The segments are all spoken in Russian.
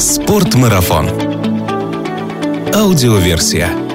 Спортмарафон. Аудиоверсия.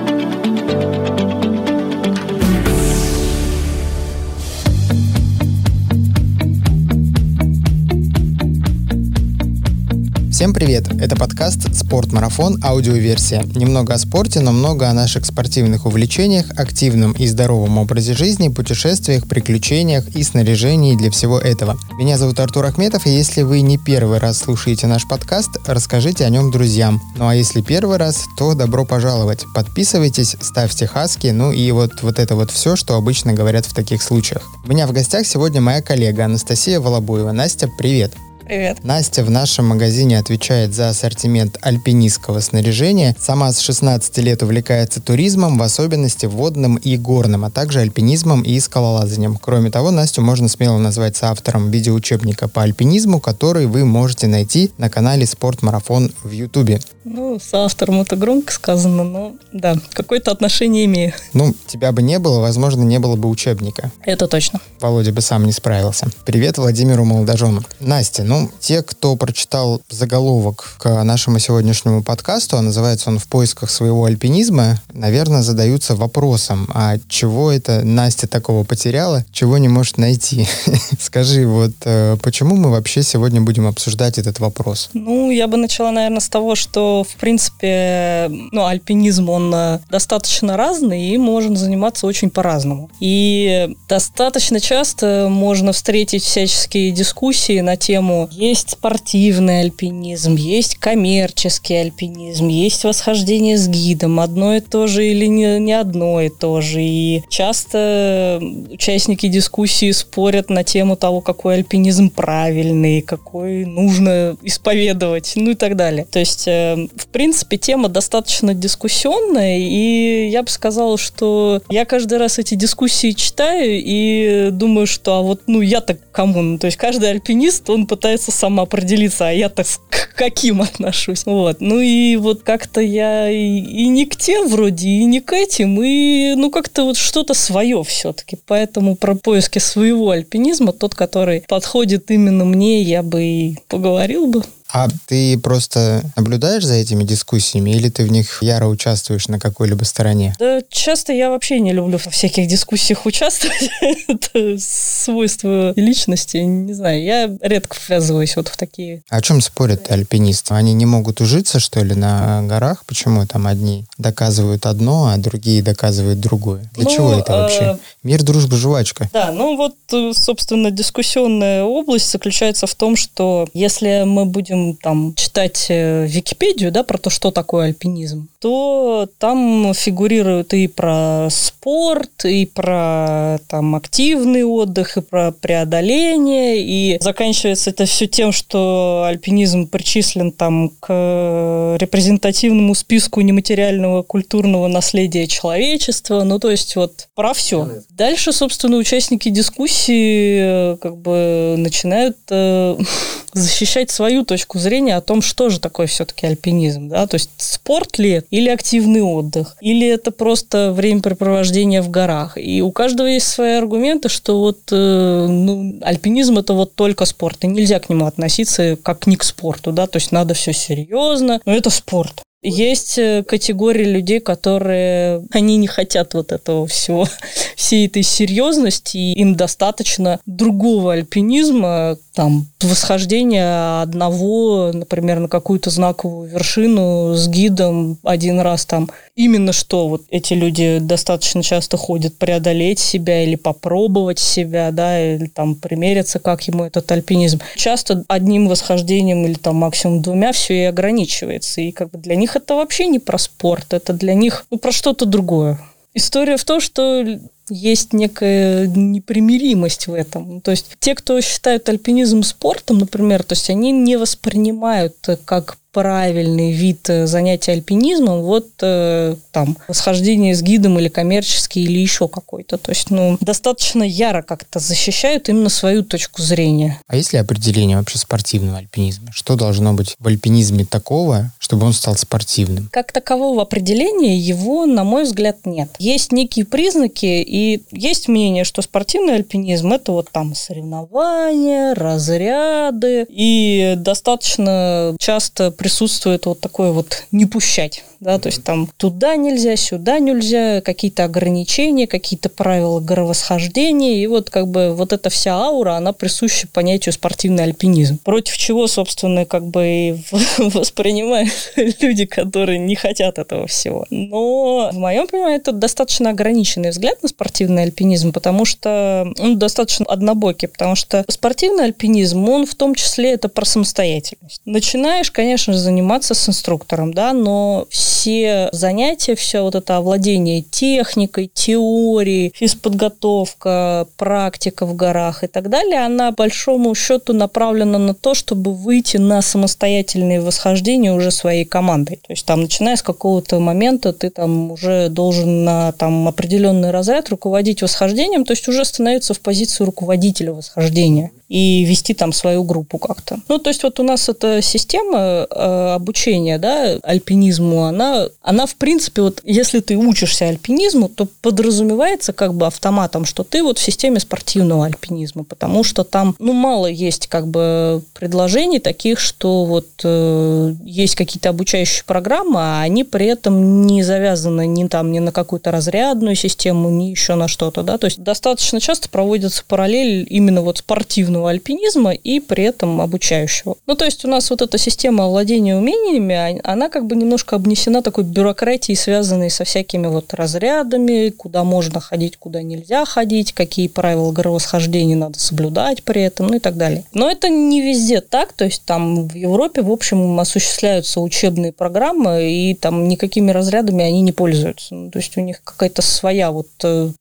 Всем привет! Это подкаст «Спортмарафон. Аудиоверсия». Немного о спорте, но много о наших спортивных увлечениях, активном и здоровом образе жизни, путешествиях, приключениях и снаряжении для всего этого. Меня зовут Артур Ахметов, и если вы не первый раз слушаете наш подкаст, расскажите о нем друзьям. Ну а если первый раз, то добро пожаловать. Подписывайтесь, ставьте хаски, ну и вот, вот это вот все, что обычно говорят в таких случаях. У меня в гостях сегодня моя коллега Анастасия Волобуева. Настя, привет! Привет. Настя в нашем магазине отвечает за ассортимент альпинистского снаряжения. Сама с 16 лет увлекается туризмом, в особенности водным и горным, а также альпинизмом и скалолазанием. Кроме того, Настю можно смело назвать соавтором видеоучебника по альпинизму, который вы можете найти на канале Спортмарафон в Ютубе. Ну, соавтором это громко сказано, но да, какое-то отношение имею. Ну, тебя бы не было, возможно, не было бы учебника. Это точно. Володя бы сам не справился. Привет Владимиру Молодожену. Настя, ну ну, те, кто прочитал заголовок к нашему сегодняшнему подкасту, а называется он «В поисках своего альпинизма», наверное, задаются вопросом, а чего это Настя такого потеряла, чего не может найти? Скажи, вот э, почему мы вообще сегодня будем обсуждать этот вопрос? Ну, я бы начала, наверное, с того, что, в принципе, ну, альпинизм, он э, достаточно разный и можно заниматься очень по-разному. И достаточно часто можно встретить всяческие дискуссии на тему есть спортивный альпинизм, есть коммерческий альпинизм, есть восхождение с гидом, одно и то же или не, не одно и то же. И часто участники дискуссии спорят на тему того, какой альпинизм правильный, какой нужно исповедовать, ну и так далее. То есть, э, в принципе, тема достаточно дискуссионная, и я бы сказала, что я каждый раз эти дискуссии читаю и думаю, что а вот, ну, я-то кому? Ну, то есть, каждый альпинист, он пытается сама определиться, а я-то к каким отношусь. Вот. Ну и вот как-то я и, и не к тем вроде, и не к этим, и ну как-то вот что-то свое все-таки. Поэтому про поиски своего альпинизма, тот, который подходит именно мне, я бы и поговорил бы. А ты просто наблюдаешь за этими дискуссиями или ты в них яро участвуешь на какой-либо стороне? Да, часто я вообще не люблю во всяких дискуссиях участвовать. Это свойство личности. Не знаю, я редко ввязываюсь вот в такие. О чем спорят альпинисты? Они не могут ужиться, что ли, на горах? Почему там одни доказывают одно, а другие доказывают другое? Для ну, чего это вообще? А... Мир, дружба, жвачка. Да, ну вот, э, собственно, дискуссионная область заключается в том, что если мы будем там читать э, Википедию, да, про то, что такое альпинизм, то там фигурируют и про спорт, и про там активный отдых, и про преодоление, и заканчивается это все тем, что альпинизм причислен там к репрезентативному списку нематериального культурного наследия человечества, ну то есть вот про все. Дальше, собственно, участники дискуссии э, как бы начинают э, защищать свою точку зрения о том, что же такое все-таки альпинизм, да, то есть спорт ли или активный отдых, или это просто времяпрепровождение в горах. И у каждого есть свои аргументы, что вот э, ну, альпинизм это вот только спорт, и нельзя к нему относиться как не к спорту, да, то есть надо все серьезно, но это спорт. Есть э, категория людей, которые, они не хотят вот этого всего, всей этой серьезности, и им достаточно другого альпинизма, там, восхождения одного, например, на какую-то знаковую вершину с гидом один раз там. Именно что вот эти люди достаточно часто ходят преодолеть себя или попробовать себя, да, или там примериться, как ему этот альпинизм. Часто одним восхождением или там максимум двумя все и ограничивается. И как бы для них это вообще не про спорт, это для них ну, про что-то другое. История в том, что есть некая непримиримость в этом. То есть те, кто считают альпинизм спортом, например, то есть они не воспринимают как правильный вид э, занятия альпинизмом, вот э, там восхождение с гидом или коммерческий или еще какой-то. То есть, ну, достаточно яро как-то защищают именно свою точку зрения. А есть ли определение вообще спортивного альпинизма? Что должно быть в альпинизме такого, чтобы он стал спортивным? Как такового определения его, на мой взгляд, нет. Есть некие признаки, И есть мнение, что спортивный альпинизм это вот там соревнования, разряды, и достаточно часто присутствует вот такое вот не пущать да, то есть там туда нельзя, сюда нельзя, какие-то ограничения, какие-то правила горовосхождения, и вот как бы вот эта вся аура, она присуща понятию спортивный альпинизм. Против чего, собственно, как бы и воспринимают люди, которые не хотят этого всего. Но в моем понимании это достаточно ограниченный взгляд на спортивный альпинизм, потому что он достаточно однобокий, потому что спортивный альпинизм, он в том числе это про самостоятельность. Начинаешь, конечно заниматься с инструктором, да, но все занятия, все вот это овладение техникой, теорией, физподготовка, практика в горах и так далее, она, большому счету, направлена на то, чтобы выйти на самостоятельные восхождения уже своей командой. То есть там, начиная с какого-то момента, ты там уже должен на там определенный разряд руководить восхождением, то есть уже становиться в позицию руководителя восхождения и вести там свою группу как-то. Ну, то есть вот у нас эта система э, обучения, да, альпинизму, она, она в принципе, вот если ты учишься альпинизму, то подразумевается как бы автоматом, что ты вот в системе спортивного альпинизма, потому что там, ну, мало есть как бы предложений таких, что вот э, есть какие-то обучающие программы, а они при этом не завязаны ни там, ни на какую-то разрядную систему, ни еще на что-то, да, то есть достаточно часто проводится параллель именно вот спортивного альпинизма и при этом обучающего. Ну, то есть у нас вот эта система владения умениями, она как бы немножко обнесена такой бюрократией, связанной со всякими вот разрядами, куда можно ходить, куда нельзя ходить, какие правила горовосхождения надо соблюдать при этом, ну и так далее. Но это не везде так, то есть там в Европе, в общем, осуществляются учебные программы, и там никакими разрядами они не пользуются. Ну, то есть у них какая-то своя вот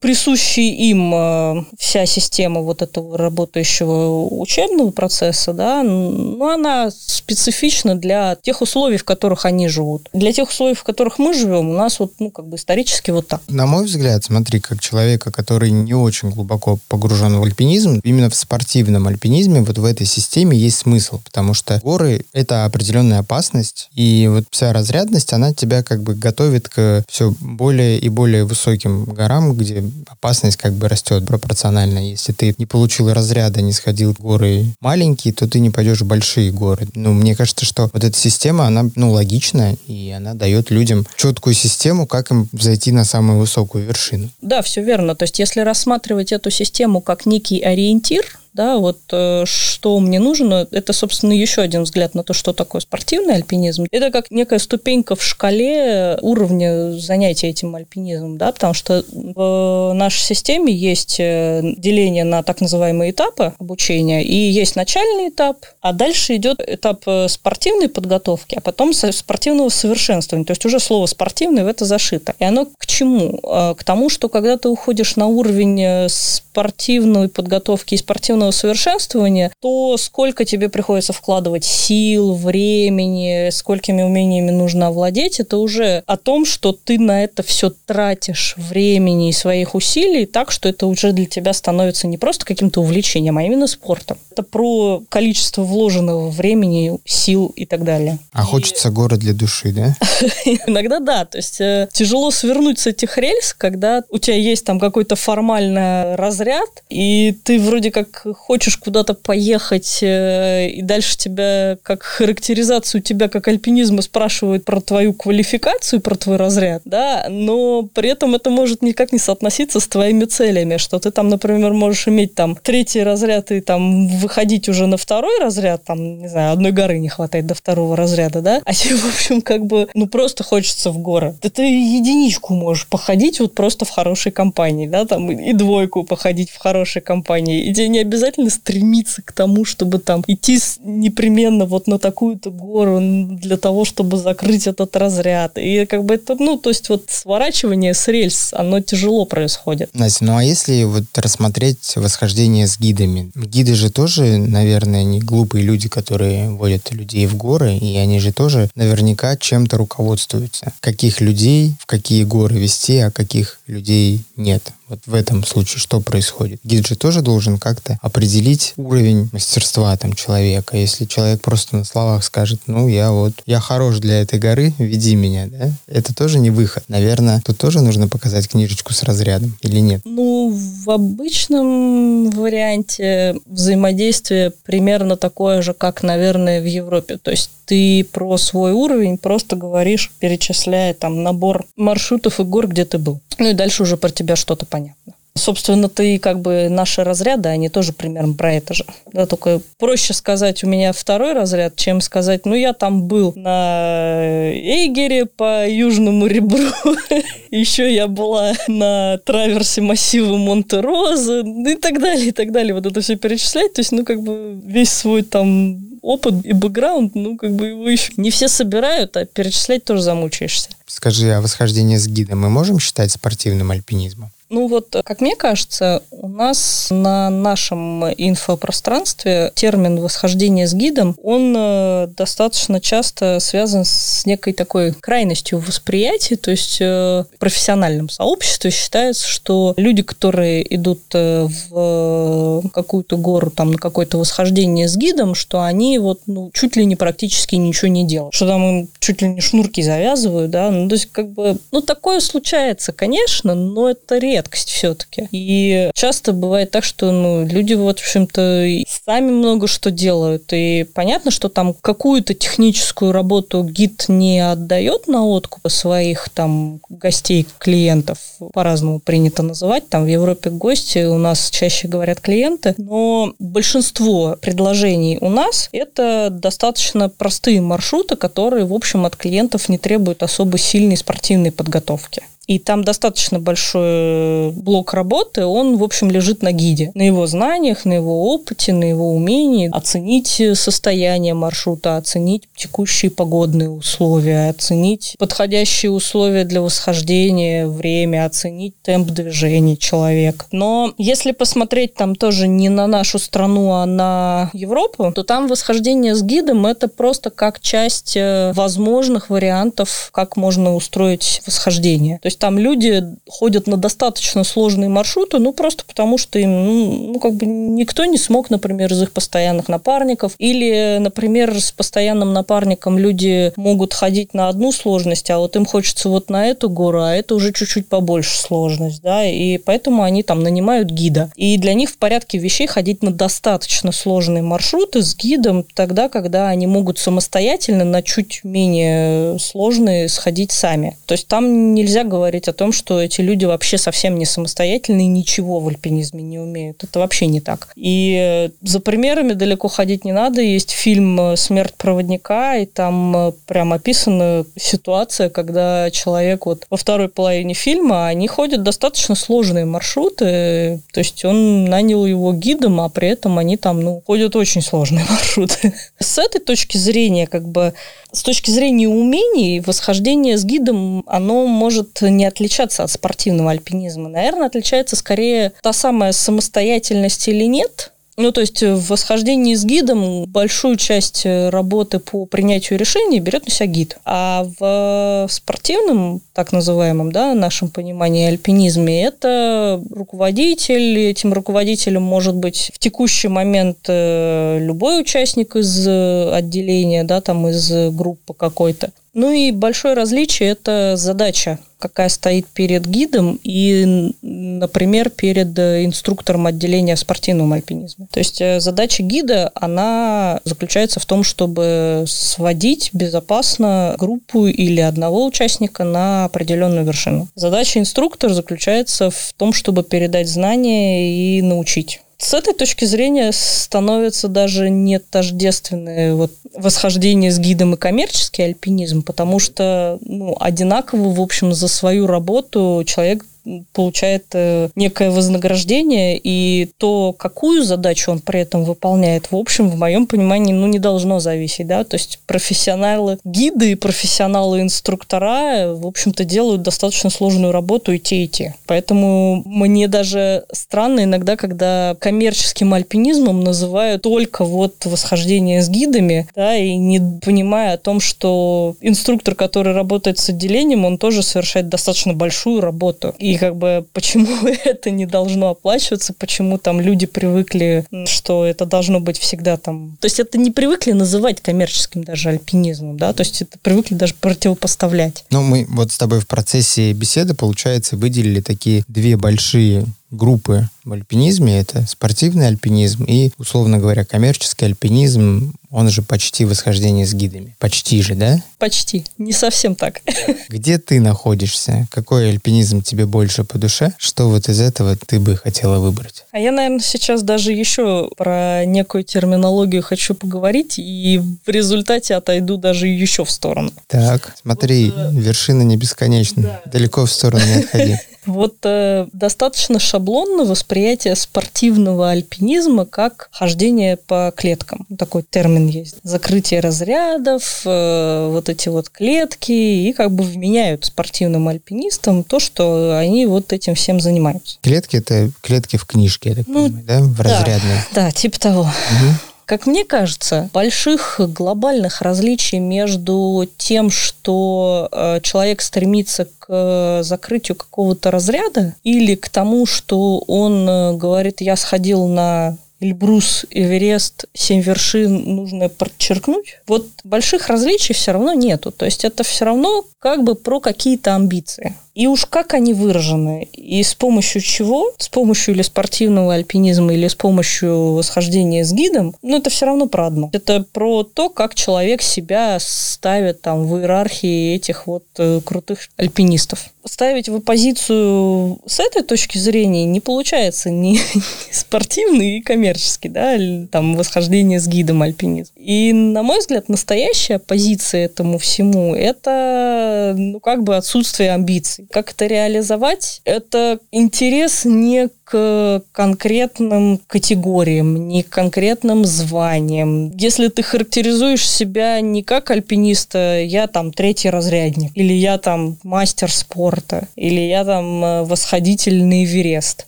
присущая им э, вся система вот этого работающего учебного процесса, да, но она специфична для тех условий, в которых они живут. Для тех условиях, в которых мы живем, у нас вот, ну, как бы исторически вот так. На мой взгляд, смотри, как человека, который не очень глубоко погружен в альпинизм, именно в спортивном альпинизме, вот в этой системе есть смысл, потому что горы — это определенная опасность, и вот вся разрядность, она тебя как бы готовит к все более и более высоким горам, где опасность как бы растет пропорционально. Если ты не получил разряда, не сходил в горы маленькие, то ты не пойдешь в большие горы. Ну, мне кажется, что вот эта система, она, ну, логичная, и она дает людям четкую систему, как им зайти на самую высокую вершину. Да, все верно. То есть, если рассматривать эту систему как некий ориентир, да, вот э, что мне нужно, это, собственно, еще один взгляд на то, что такое спортивный альпинизм. Это как некая ступенька в шкале уровня занятия этим альпинизмом, да, потому что в нашей системе есть э, деление на так называемые этапы обучения, и есть начальный этап, а дальше идет этап э, спортивной подготовки, а потом спортивного совершенствования, то есть уже слово спортивный в это зашито. И оно к чему? К тому, что когда ты уходишь на уровень спортивной подготовки и спортивного собственного совершенствования, то сколько тебе приходится вкладывать сил, времени, сколькими умениями нужно овладеть, это уже о том, что ты на это все тратишь времени и своих усилий так, что это уже для тебя становится не просто каким-то увлечением, а именно спортом. Это про количество вложенного времени, сил и так далее. А и... хочется город для души, да? Иногда да. То есть э, тяжело свернуть с этих рельс, когда у тебя есть там какой-то формальный разряд, и ты вроде как хочешь куда-то поехать, э, и дальше тебя, как характеризацию тебя как альпинизма спрашивают про твою квалификацию, про твой разряд, да, но при этом это может никак не соотноситься с твоими целями, что ты там, например, можешь иметь там третий разряд и там выходить уже на второй разряд, там, не знаю, одной горы не хватает до второго разряда, да, а тебе, в общем, как бы, ну, просто хочется в горы. Да ты единичку можешь походить вот просто в хорошей компании, да, там, и двойку походить в хорошей компании, и тебе не обязательно обязательно стремиться к тому, чтобы там идти непременно вот на такую-то гору для того, чтобы закрыть этот разряд. И как бы это, ну, то есть вот сворачивание с рельс, оно тяжело происходит. Настя, ну а если вот рассмотреть восхождение с гидами? Гиды же тоже, наверное, не глупые люди, которые водят людей в горы, и они же тоже наверняка чем-то руководствуются. Каких людей в какие горы вести, а каких людей нет. Вот в этом случае что происходит? Гид же тоже должен как-то определить уровень мастерства там человека. Если человек просто на словах скажет, ну, я вот, я хорош для этой горы, веди меня, да? Это тоже не выход. Наверное, тут тоже нужно показать книжечку с разрядом или нет? Ну, в обычном варианте взаимодействие примерно такое же, как, наверное, в Европе. То есть ты про свой уровень просто говоришь, перечисляя там набор маршрутов и гор, где ты был. Ну и дальше уже про тебя что-то понятно. Собственно, ты как бы наши разряды, они тоже примерно про это же. Да, только проще сказать, у меня второй разряд, чем сказать, ну, я там был на Эйгере по южному ребру, еще я была на траверсе массива Монте-Роза, и так далее, и так далее. Вот это все перечислять, то есть, ну, как бы весь свой там опыт и бэкграунд, ну, как бы его еще не все собирают, а перечислять тоже замучаешься. Скажи, а восхождение с гидом мы можем считать спортивным альпинизмом? Ну вот, как мне кажется, у нас на нашем инфопространстве термин восхождение с гидом, он э, достаточно часто связан с некой такой крайностью восприятия, то есть э, в профессиональном сообществе считается, что люди, которые идут э, в какую-то гору, там, на какое-то восхождение с гидом, что они вот, ну, чуть ли не практически ничего не делают, что там им чуть ли не шнурки завязывают, да, ну, то есть, как бы, ну, такое случается, конечно, но это редко редкость все-таки. И часто бывает так, что ну, люди, вот, в общем-то, сами много что делают. И понятно, что там какую-то техническую работу гид не отдает на откуп своих там гостей, клиентов, по-разному принято называть. Там в Европе гости, у нас чаще говорят клиенты. Но большинство предложений у нас это достаточно простые маршруты, которые, в общем, от клиентов не требуют особо сильной спортивной подготовки. И там достаточно большой блок работы, он, в общем, лежит на гиде. На его знаниях, на его опыте, на его умении оценить состояние маршрута, оценить текущие погодные условия, оценить подходящие условия для восхождения, время, оценить темп движения человека. Но если посмотреть там тоже не на нашу страну, а на Европу, то там восхождение с гидом это просто как часть э, возможных вариантов, как можно устроить восхождение. То есть там люди ходят на достаточно сложные маршруты, ну, просто потому что им, ну, ну, как бы никто не смог, например, из их постоянных напарников. Или, например, с постоянным напарником люди могут ходить на одну сложность, а вот им хочется вот на эту гору, а это уже чуть-чуть побольше сложность, да, и поэтому они там нанимают гида. И для них в порядке вещей ходить на достаточно сложные маршруты с гидом тогда, когда они могут самостоятельно на чуть менее сложные сходить сами. То есть там нельзя говорить говорить о том, что эти люди вообще совсем не самостоятельные, ничего в альпинизме не умеют. Это вообще не так. И за примерами далеко ходить не надо. Есть фильм «Смерть проводника», и там прям описана ситуация, когда человек вот во второй половине фильма, они ходят достаточно сложные маршруты, то есть он нанял его гидом, а при этом они там, ну, ходят очень сложные маршруты. С этой точки зрения, как бы, с точки зрения умений, восхождение с гидом, оно может не отличаться от спортивного альпинизма. Наверное, отличается скорее та самая самостоятельность или нет, ну, то есть в восхождении с гидом большую часть э, работы по принятию решений берет на себя гид. А в спортивном, так называемом, да, нашем понимании альпинизме, это руководитель. Этим руководителем может быть в текущий момент э, любой участник из отделения, да, там из группы какой-то. Ну и большое различие – это задача, какая стоит перед гидом и, например, перед инструктором отделения спортивного альпинизма. То есть э, задача гида, она заключается в том, чтобы сводить безопасно группу или одного участника на определенную вершину. Задача инструктора заключается в том, чтобы передать знания и научить. С этой точки зрения становится даже не тождественное вот восхождение с гидом и коммерческий альпинизм, потому что ну, одинаково, в общем, за свою работу человек получает э, некое вознаграждение, и то, какую задачу он при этом выполняет, в общем, в моем понимании, ну, не должно зависеть, да, то есть профессионалы гиды и профессионалы инструктора, в общем-то, делают достаточно сложную работу и те, и те. Поэтому мне даже странно иногда, когда коммерческим альпинизмом называют только вот восхождение с гидами, да, и не понимая о том, что инструктор, который работает с отделением, он тоже совершает достаточно большую работу. И И как бы почему это не должно оплачиваться, почему там люди привыкли, что это должно быть всегда там... То есть это не привыкли называть коммерческим даже альпинизмом, да, то есть это привыкли даже противопоставлять. Ну, мы вот с тобой в процессе беседы, получается, выделили такие две большие группы в альпинизме. Это спортивный альпинизм и, условно говоря, коммерческий альпинизм, он же почти восхождение с гидами. Почти же, да? Почти. Не совсем так. Где ты находишься? Какой альпинизм тебе больше по душе? Что вот из этого ты бы хотела выбрать? А я, наверное, сейчас даже еще про некую терминологию хочу поговорить, и в результате отойду даже еще в сторону. Так, смотри, вот, э, вершина не бесконечна. Да. Далеко в сторону не отходи. Вот э, достаточно шаблонно восприятие спортивного альпинизма как хождение по клеткам. Такой термин есть. Закрытие разрядов, э, вот эти вот клетки, и как бы вменяют спортивным альпинистам то, что они вот этим всем занимаются. Клетки — это клетки в книжке, я так ну, понимаю, да? В разрядной. Да, типа того. Угу. Как мне кажется, больших глобальных различий между тем, что э, человек стремится к закрытию какого-то разряда, или к тому, что он э, говорит, я сходил на Эльбрус, Эверест, семь вершин нужно подчеркнуть. Вот больших различий все равно нету. То есть это все равно как бы про какие-то амбиции. И уж как они выражены, и с помощью чего, с помощью или спортивного альпинизма, или с помощью восхождения с гидом, ну, это все равно про одно. Это про то, как человек себя ставит там в иерархии этих вот э, крутых альпинистов. Ставить в оппозицию с этой точки зрения не получается ни, ни спортивный и коммерческий, да, там восхождение с гидом альпинизм. И, на мой взгляд, настоящая позиция этому всему – это, ну, как бы отсутствие амбиций. Как это реализовать? Это интерес не к конкретным категориям, не к конкретным званиям. Если ты характеризуешь себя не как альпиниста, я там третий разрядник, или я там мастер спорта, или я там э, восходитель на Эверест.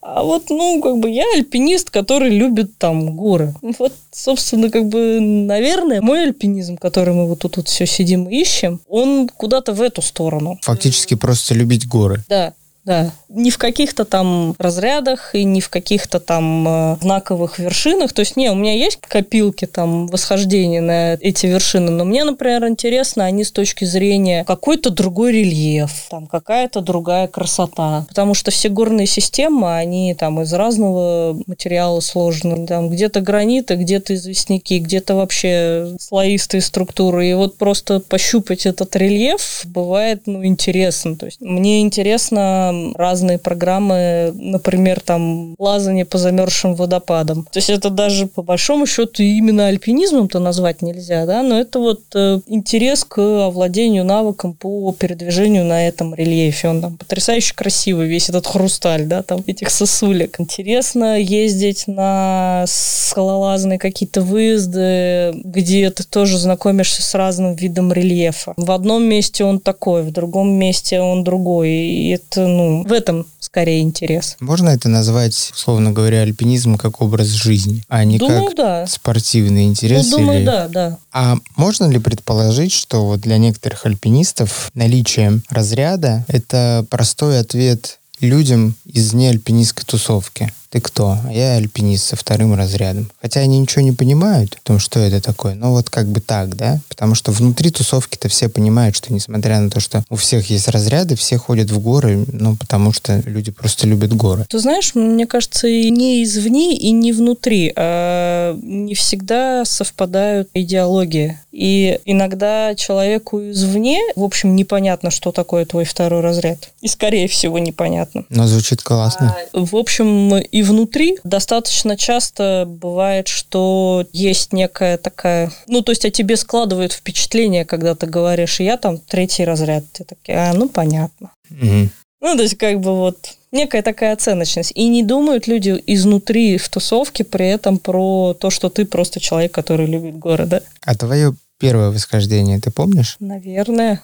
А вот, ну, как бы я альпинист, который любит там горы. Вот, собственно, как бы, наверное, мой альпинизм, который мы вот тут вот все сидим и ищем, он куда-то в эту сторону. Фактически просто любить горы. Да, да. Не в каких-то там разрядах и не в каких-то там э, знаковых вершинах. То есть, не, у меня есть копилки там восхождения на эти вершины, но мне, например, интересно они с точки зрения какой-то другой рельеф, там какая-то другая красота. Потому что все горные системы, они там из разного материала сложены. Там где-то граниты, где-то известняки, где-то вообще слоистые структуры. И вот просто пощупать этот рельеф бывает, ну, интересно. То есть, мне интересно разные программы, например, там лазание по замерзшим водопадам. То есть это даже по большому счету именно альпинизмом-то назвать нельзя, да, но это вот э, интерес к овладению навыком по передвижению на этом рельефе. Он там потрясающе красивый, весь этот хрусталь, да, там этих сосулек. Интересно ездить на скалолазные какие-то выезды, где ты тоже знакомишься с разным видом рельефа. В одном месте он такой, в другом месте он другой. И это, ну, в этом скорее интерес. Можно это назвать, условно говоря, альпинизм как образ жизни, а не думаю, как да. спортивный интерес? Ну, думаю, или... да, да. А можно ли предположить, что вот для некоторых альпинистов наличие разряда – это простой ответ людям из неальпинистской тусовки? Ты кто? А я альпинист со вторым разрядом. Хотя они ничего не понимают о том, что это такое. Но вот как бы так, да? Потому что внутри тусовки-то все понимают, что несмотря на то, что у всех есть разряды, все ходят в горы, ну, потому что люди просто любят горы. Ты знаешь, мне кажется, и не извне, и не внутри. А не всегда совпадают идеологии. И иногда человеку извне, в общем, непонятно, что такое твой второй разряд. И, скорее всего, непонятно. Но звучит классно. А, в общем, и внутри достаточно часто бывает, что есть некая такая... Ну, то есть о тебе складывают впечатление, когда ты говоришь, я там третий разряд. Ты такие, а, ну, понятно. Угу. Ну, то есть как бы вот некая такая оценочность. И не думают люди изнутри в тусовке при этом про то, что ты просто человек, который любит города. А твое первое восхождение, ты помнишь? Наверное.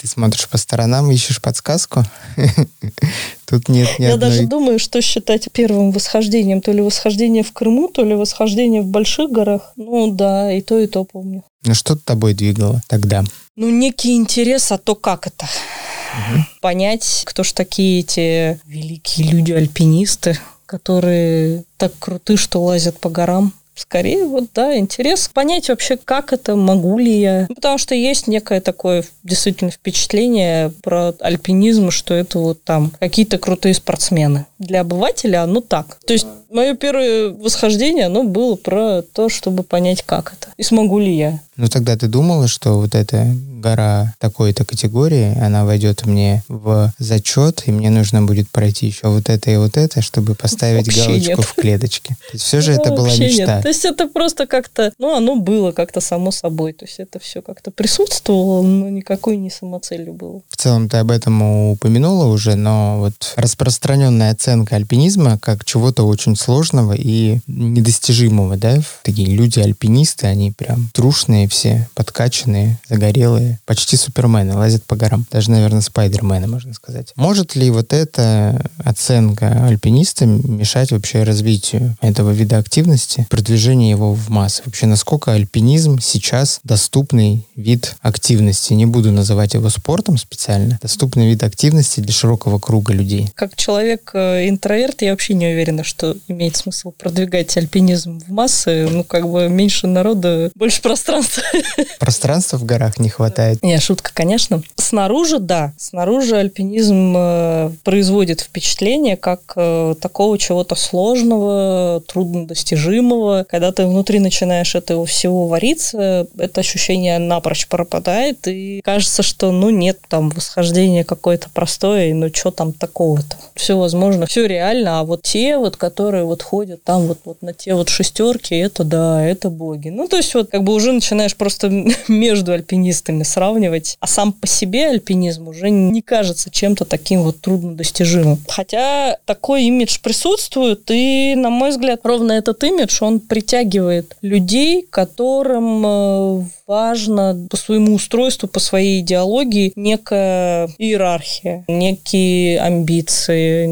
Ты смотришь по сторонам, ищешь подсказку? Тут нет ни Я даже думаю, что считать первым восхождением. То ли восхождение в Крыму, то ли восхождение в больших горах. Ну да, и то, и то помню. Ну что тобой двигало тогда? Ну некий интерес, а то как это? угу. понять, кто ж такие эти великие люди-альпинисты, которые так круты, что лазят по горам. Скорее, вот, да, интерес понять вообще, как это, могу ли я. Ну, потому что есть некое такое действительно впечатление про альпинизм, что это вот там какие-то крутые спортсмены. Для обывателя оно так. То есть мое первое восхождение, оно было про то, чтобы понять, как это. И смогу ли я. Ну, тогда ты думала, что вот эта гора такой-то категории, она войдет мне в зачет, и мне нужно будет пройти еще вот это и вот это, чтобы поставить вообще галочку нет. в клеточке. То есть все же это была мечта. Нет. То есть это просто как-то, ну, оно было как-то само собой. То есть это все как-то присутствовало, но никакой не самоцелью было. В целом ты об этом упомянула уже, но вот распространенная оценка альпинизма как чего-то очень сложного и недостижимого, да? Такие люди-альпинисты, они прям трушные все, подкачанные, загорелые, почти супермены, лазят по горам. Даже, наверное, спайдермены, можно сказать. Может ли вот эта оценка альпиниста мешать вообще развитию этого вида активности, продвижению его в массы? Вообще, насколько альпинизм сейчас доступный вид активности? Не буду называть его спортом специально. Доступный вид активности для широкого круга людей. Как человек-интроверт, я вообще не уверена, что имеет смысл продвигать альпинизм в массы. Ну, как бы меньше народа, больше пространства. Пространства в горах не хватает. Не, шутка, конечно. Снаружи, да. Снаружи альпинизм э, производит впечатление как э, такого чего-то сложного, труднодостижимого. Когда ты внутри начинаешь этого всего вариться, это ощущение напрочь пропадает, и кажется, что, ну, нет там восхождения какое-то простое, ну, что там такого-то? Все возможно, все реально, а вот те вот, которые вот ходят там вот, вот на те вот шестерки, это да, это боги. Ну, то есть вот как бы уже начинаешь просто между альпинистами сравнивать, а сам по себе альпинизм уже не кажется чем-то таким вот труднодостижимым. Хотя такой имидж присутствует, и, на мой взгляд, ровно этот имидж, он притягивает людей, которым э, важно по своему устройству, по своей идеологии некая иерархия, некие амбиции,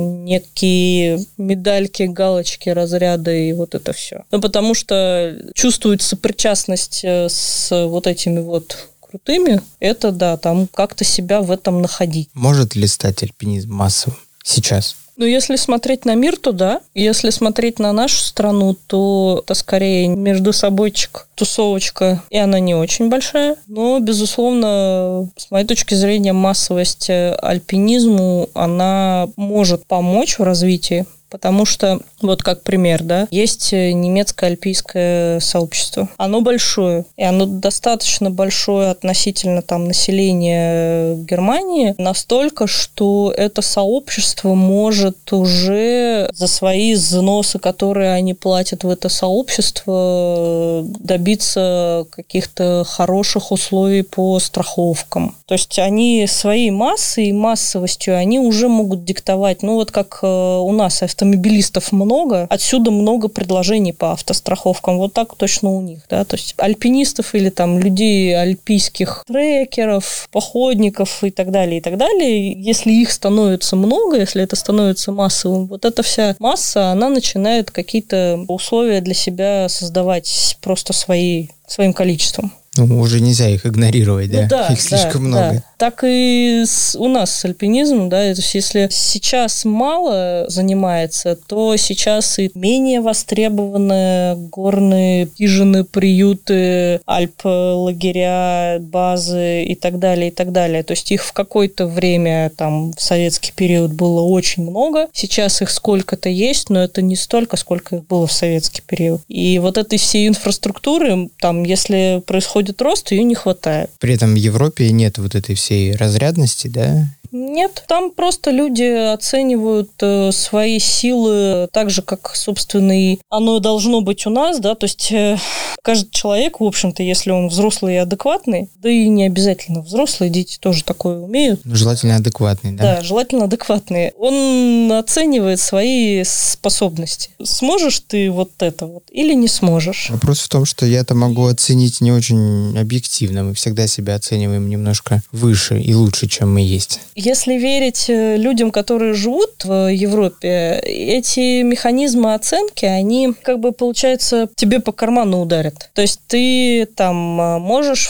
некие медальки, галочки, разряды и вот это все. Ну, потому что чувствует сопричастность э, с вот этими вот крутыми, это да, там как-то себя в этом находить. Может ли стать альпинизм массовым сейчас? Ну, если смотреть на мир, то да. Если смотреть на нашу страну, то это скорее между собойчик, тусовочка, и она не очень большая. Но, безусловно, с моей точки зрения, массовость альпинизму, она может помочь в развитии Потому что, вот как пример, да, есть э, немецкое альпийское сообщество. Оно большое, и оно достаточно большое относительно там населения Германии, настолько, что это сообщество может уже за свои взносы, которые они платят в это сообщество, добиться каких-то хороших условий по страховкам. То есть они своей массой и массовостью, они уже могут диктовать, ну вот как э, у нас автомобилистов много, отсюда много предложений по автостраховкам. Вот так точно у них, да, то есть альпинистов или там людей альпийских трекеров, походников и так далее, и так далее. Если их становится много, если это становится массовым, вот эта вся масса, она начинает какие-то условия для себя создавать просто свои, своим количеством. Ну, уже нельзя их игнорировать, да? Ну, да их слишком да, много. Так и с, у нас с альпинизмом, да, то есть если сейчас мало занимается, то сейчас и менее востребованы горные хижины, приюты, альп-лагеря, базы и так далее, и так далее. То есть их в какое-то время, там, в советский период было очень много, сейчас их сколько-то есть, но это не столько, сколько их было в советский период. И вот этой всей инфраструктуры, там, если происходит рост, ее не хватает. При этом в Европе нет вот этой всей разрядности, да, нет, там просто люди оценивают э, свои силы так же, как, собственно, и оно должно быть у нас, да, то есть э, каждый человек, в общем-то, если он взрослый и адекватный, да и не обязательно взрослые, дети тоже такое умеют. Ну, желательно адекватный, да? Да, желательно адекватный. Он оценивает свои способности. Сможешь ты вот это вот или не сможешь? Вопрос в том, что я это могу оценить не очень объективно. Мы всегда себя оцениваем немножко выше и лучше, чем мы есть. Если верить э, людям, которые живут в Европе, эти механизмы оценки, они как бы, получается, тебе по карману ударят. То есть ты там э, можешь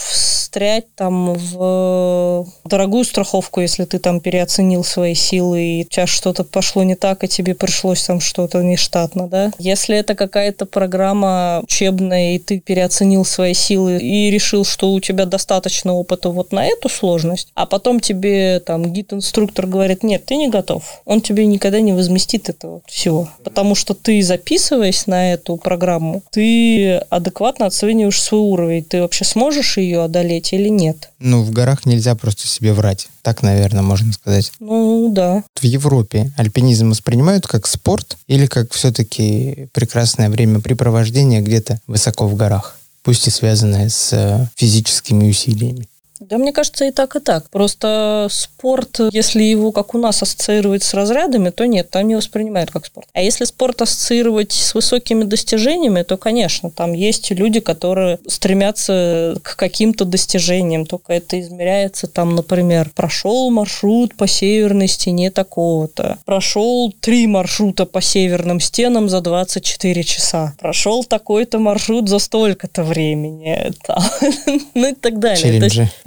встрять там в дорогую страховку, если ты там переоценил свои силы, и у тебя что-то пошло не так, и тебе пришлось там что-то нештатно, да. Если это какая-то программа учебная, и ты переоценил свои силы и решил, что у тебя достаточно опыта вот на эту сложность, а потом тебе там гид-инструктор говорит, нет, ты не готов. Он тебе никогда не возместит этого всего. Потому что ты, записываясь на эту программу, ты адекватно оцениваешь свой уровень. Ты вообще сможешь ее одолеть или нет? Ну, в горах нельзя просто себе врать. Так, наверное, можно сказать. Ну, да. В Европе альпинизм воспринимают как спорт или как все-таки прекрасное времяпрепровождение где-то высоко в горах, пусть и связанное с э, физическими усилиями? Да, мне кажется, и так, и так. Просто спорт, если его, как у нас, ассоциировать с разрядами, то нет, там не воспринимают как спорт. А если спорт ассоциировать с высокими достижениями, то, конечно, там есть люди, которые стремятся к каким-то достижениям, только это измеряется там, например, прошел маршрут по северной стене такого-то, прошел три маршрута по северным стенам за 24 часа, прошел такой-то маршрут за столько-то времени, ну и так далее.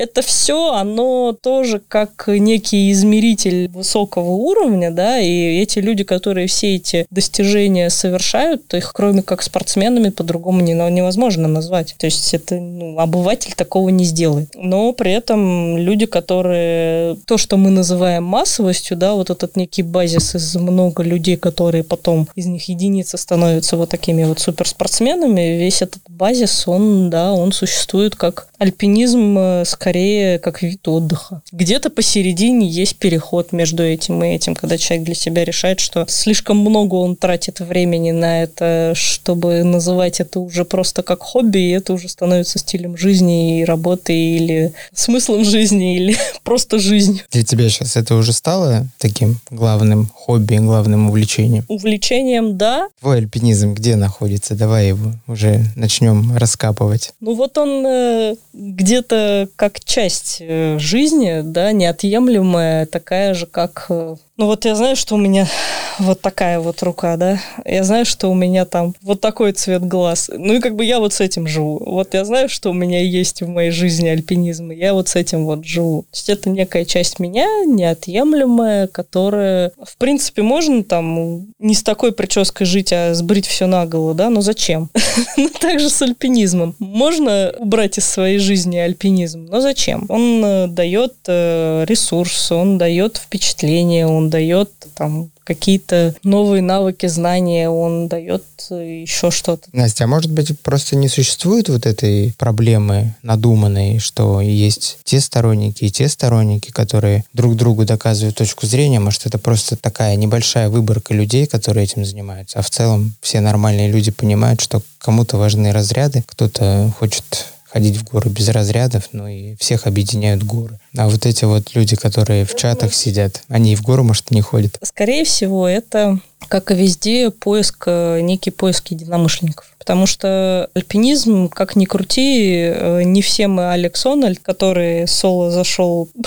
Это все, оно тоже как некий измеритель высокого уровня, да, и эти люди, которые все эти достижения совершают, их кроме как спортсменами по-другому не, невозможно назвать. То есть это ну, обыватель такого не сделает. Но при этом люди, которые то, что мы называем массовостью, да, вот этот некий базис из много людей, которые потом из них единицы становятся вот такими вот суперспортсменами, весь этот базис, он, да, он существует как альпинизм э, скорее как вид отдыха. Где-то посередине есть переход между этим и этим, когда человек для себя решает, что слишком много он тратит времени на это, чтобы называть это уже просто как хобби, и это уже становится стилем жизни и работы, или смыслом жизни, или просто жизнью. Для тебя сейчас это уже стало таким главным хобби, главным увлечением? Увлечением, да. Твой альпинизм где находится? Давай его уже начнем раскапывать. Ну вот он э, где-то как часть э, жизни, да, неотъемлемая, такая же, как э, ну вот я знаю, что у меня вот такая вот рука, да. Я знаю, что у меня там вот такой цвет глаз. Ну и как бы я вот с этим живу. Вот я знаю, что у меня есть в моей жизни альпинизм, и я вот с этим вот живу. То есть это некая часть меня, неотъемлемая, которая, в принципе, можно там не с такой прической жить, а сбрить все наголо, да, но зачем? Ну, так же с альпинизмом. Можно убрать из своей жизни альпинизм, но зачем? Он э, дает э, ресурс, он дает впечатление, он дает там какие-то новые навыки, знания, он дает еще что-то. Настя, а может быть просто не существует вот этой проблемы надуманной, что есть те сторонники и те сторонники, которые друг другу доказывают точку зрения, может это просто такая небольшая выборка людей, которые этим занимаются, а в целом все нормальные люди понимают, что кому-то важны разряды, кто-то хочет ходить в горы без разрядов, ну и всех объединяют горы. А вот эти вот люди, которые в чатах сидят, они и в гору, может, не ходят? Скорее всего, это, как и везде, поиск, э, некий поиск единомышленников. Потому что альпинизм, как ни крути, э, не все мы Алекс Ональд, который соло зашел.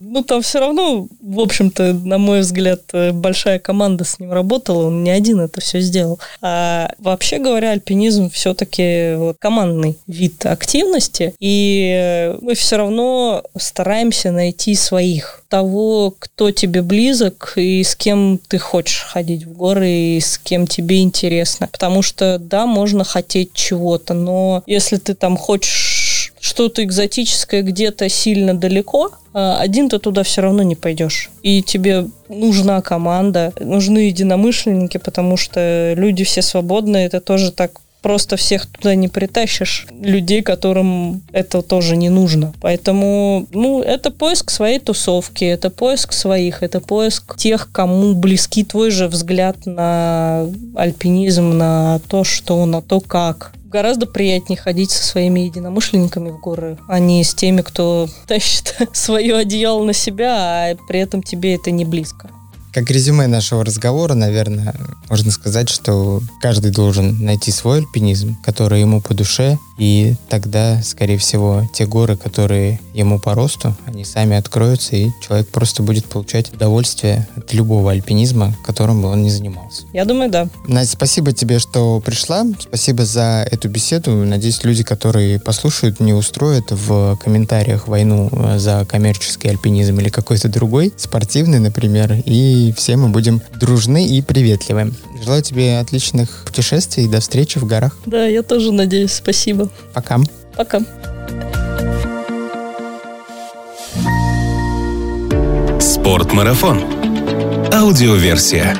Ну, там все равно, в общем-то, на мой взгляд, э, большая команда с ним работала, он не один это все сделал. А вообще говоря, альпинизм все-таки командный вид активности, и мы все равно стараемся найти своих того, кто тебе близок и с кем ты хочешь ходить в горы и с кем тебе интересно. Потому что, да, можно хотеть чего-то, но если ты там хочешь что-то экзотическое где-то сильно далеко, а, один ты туда все равно не пойдешь. И тебе нужна команда, нужны единомышленники, потому что люди все свободные, это тоже так просто всех туда не притащишь, людей, которым это тоже не нужно. Поэтому, ну, это поиск своей тусовки, это поиск своих, это поиск тех, кому близки твой же взгляд на альпинизм, на то, что, на то, как гораздо приятнее ходить со своими единомышленниками в горы, а не с теми, кто тащит свое одеяло на себя, а при этом тебе это не близко. Как резюме нашего разговора, наверное, можно сказать, что каждый должен найти свой альпинизм, который ему по душе, и тогда, скорее всего, те горы, которые ему по росту, они сами откроются, и человек просто будет получать удовольствие от любого альпинизма, которым бы он ни занимался. Я думаю, да. Настя, спасибо тебе, что пришла. Спасибо за эту беседу. Надеюсь, люди, которые послушают, не устроят в комментариях войну э, за коммерческий альпинизм или какой-то другой, спортивный, например, и все мы будем дружны и приветливы. Желаю тебе отличных путешествий и до встречи в горах. Да, я тоже надеюсь. Спасибо. Пока. Пока. Спортмарафон. Аудиоверсия.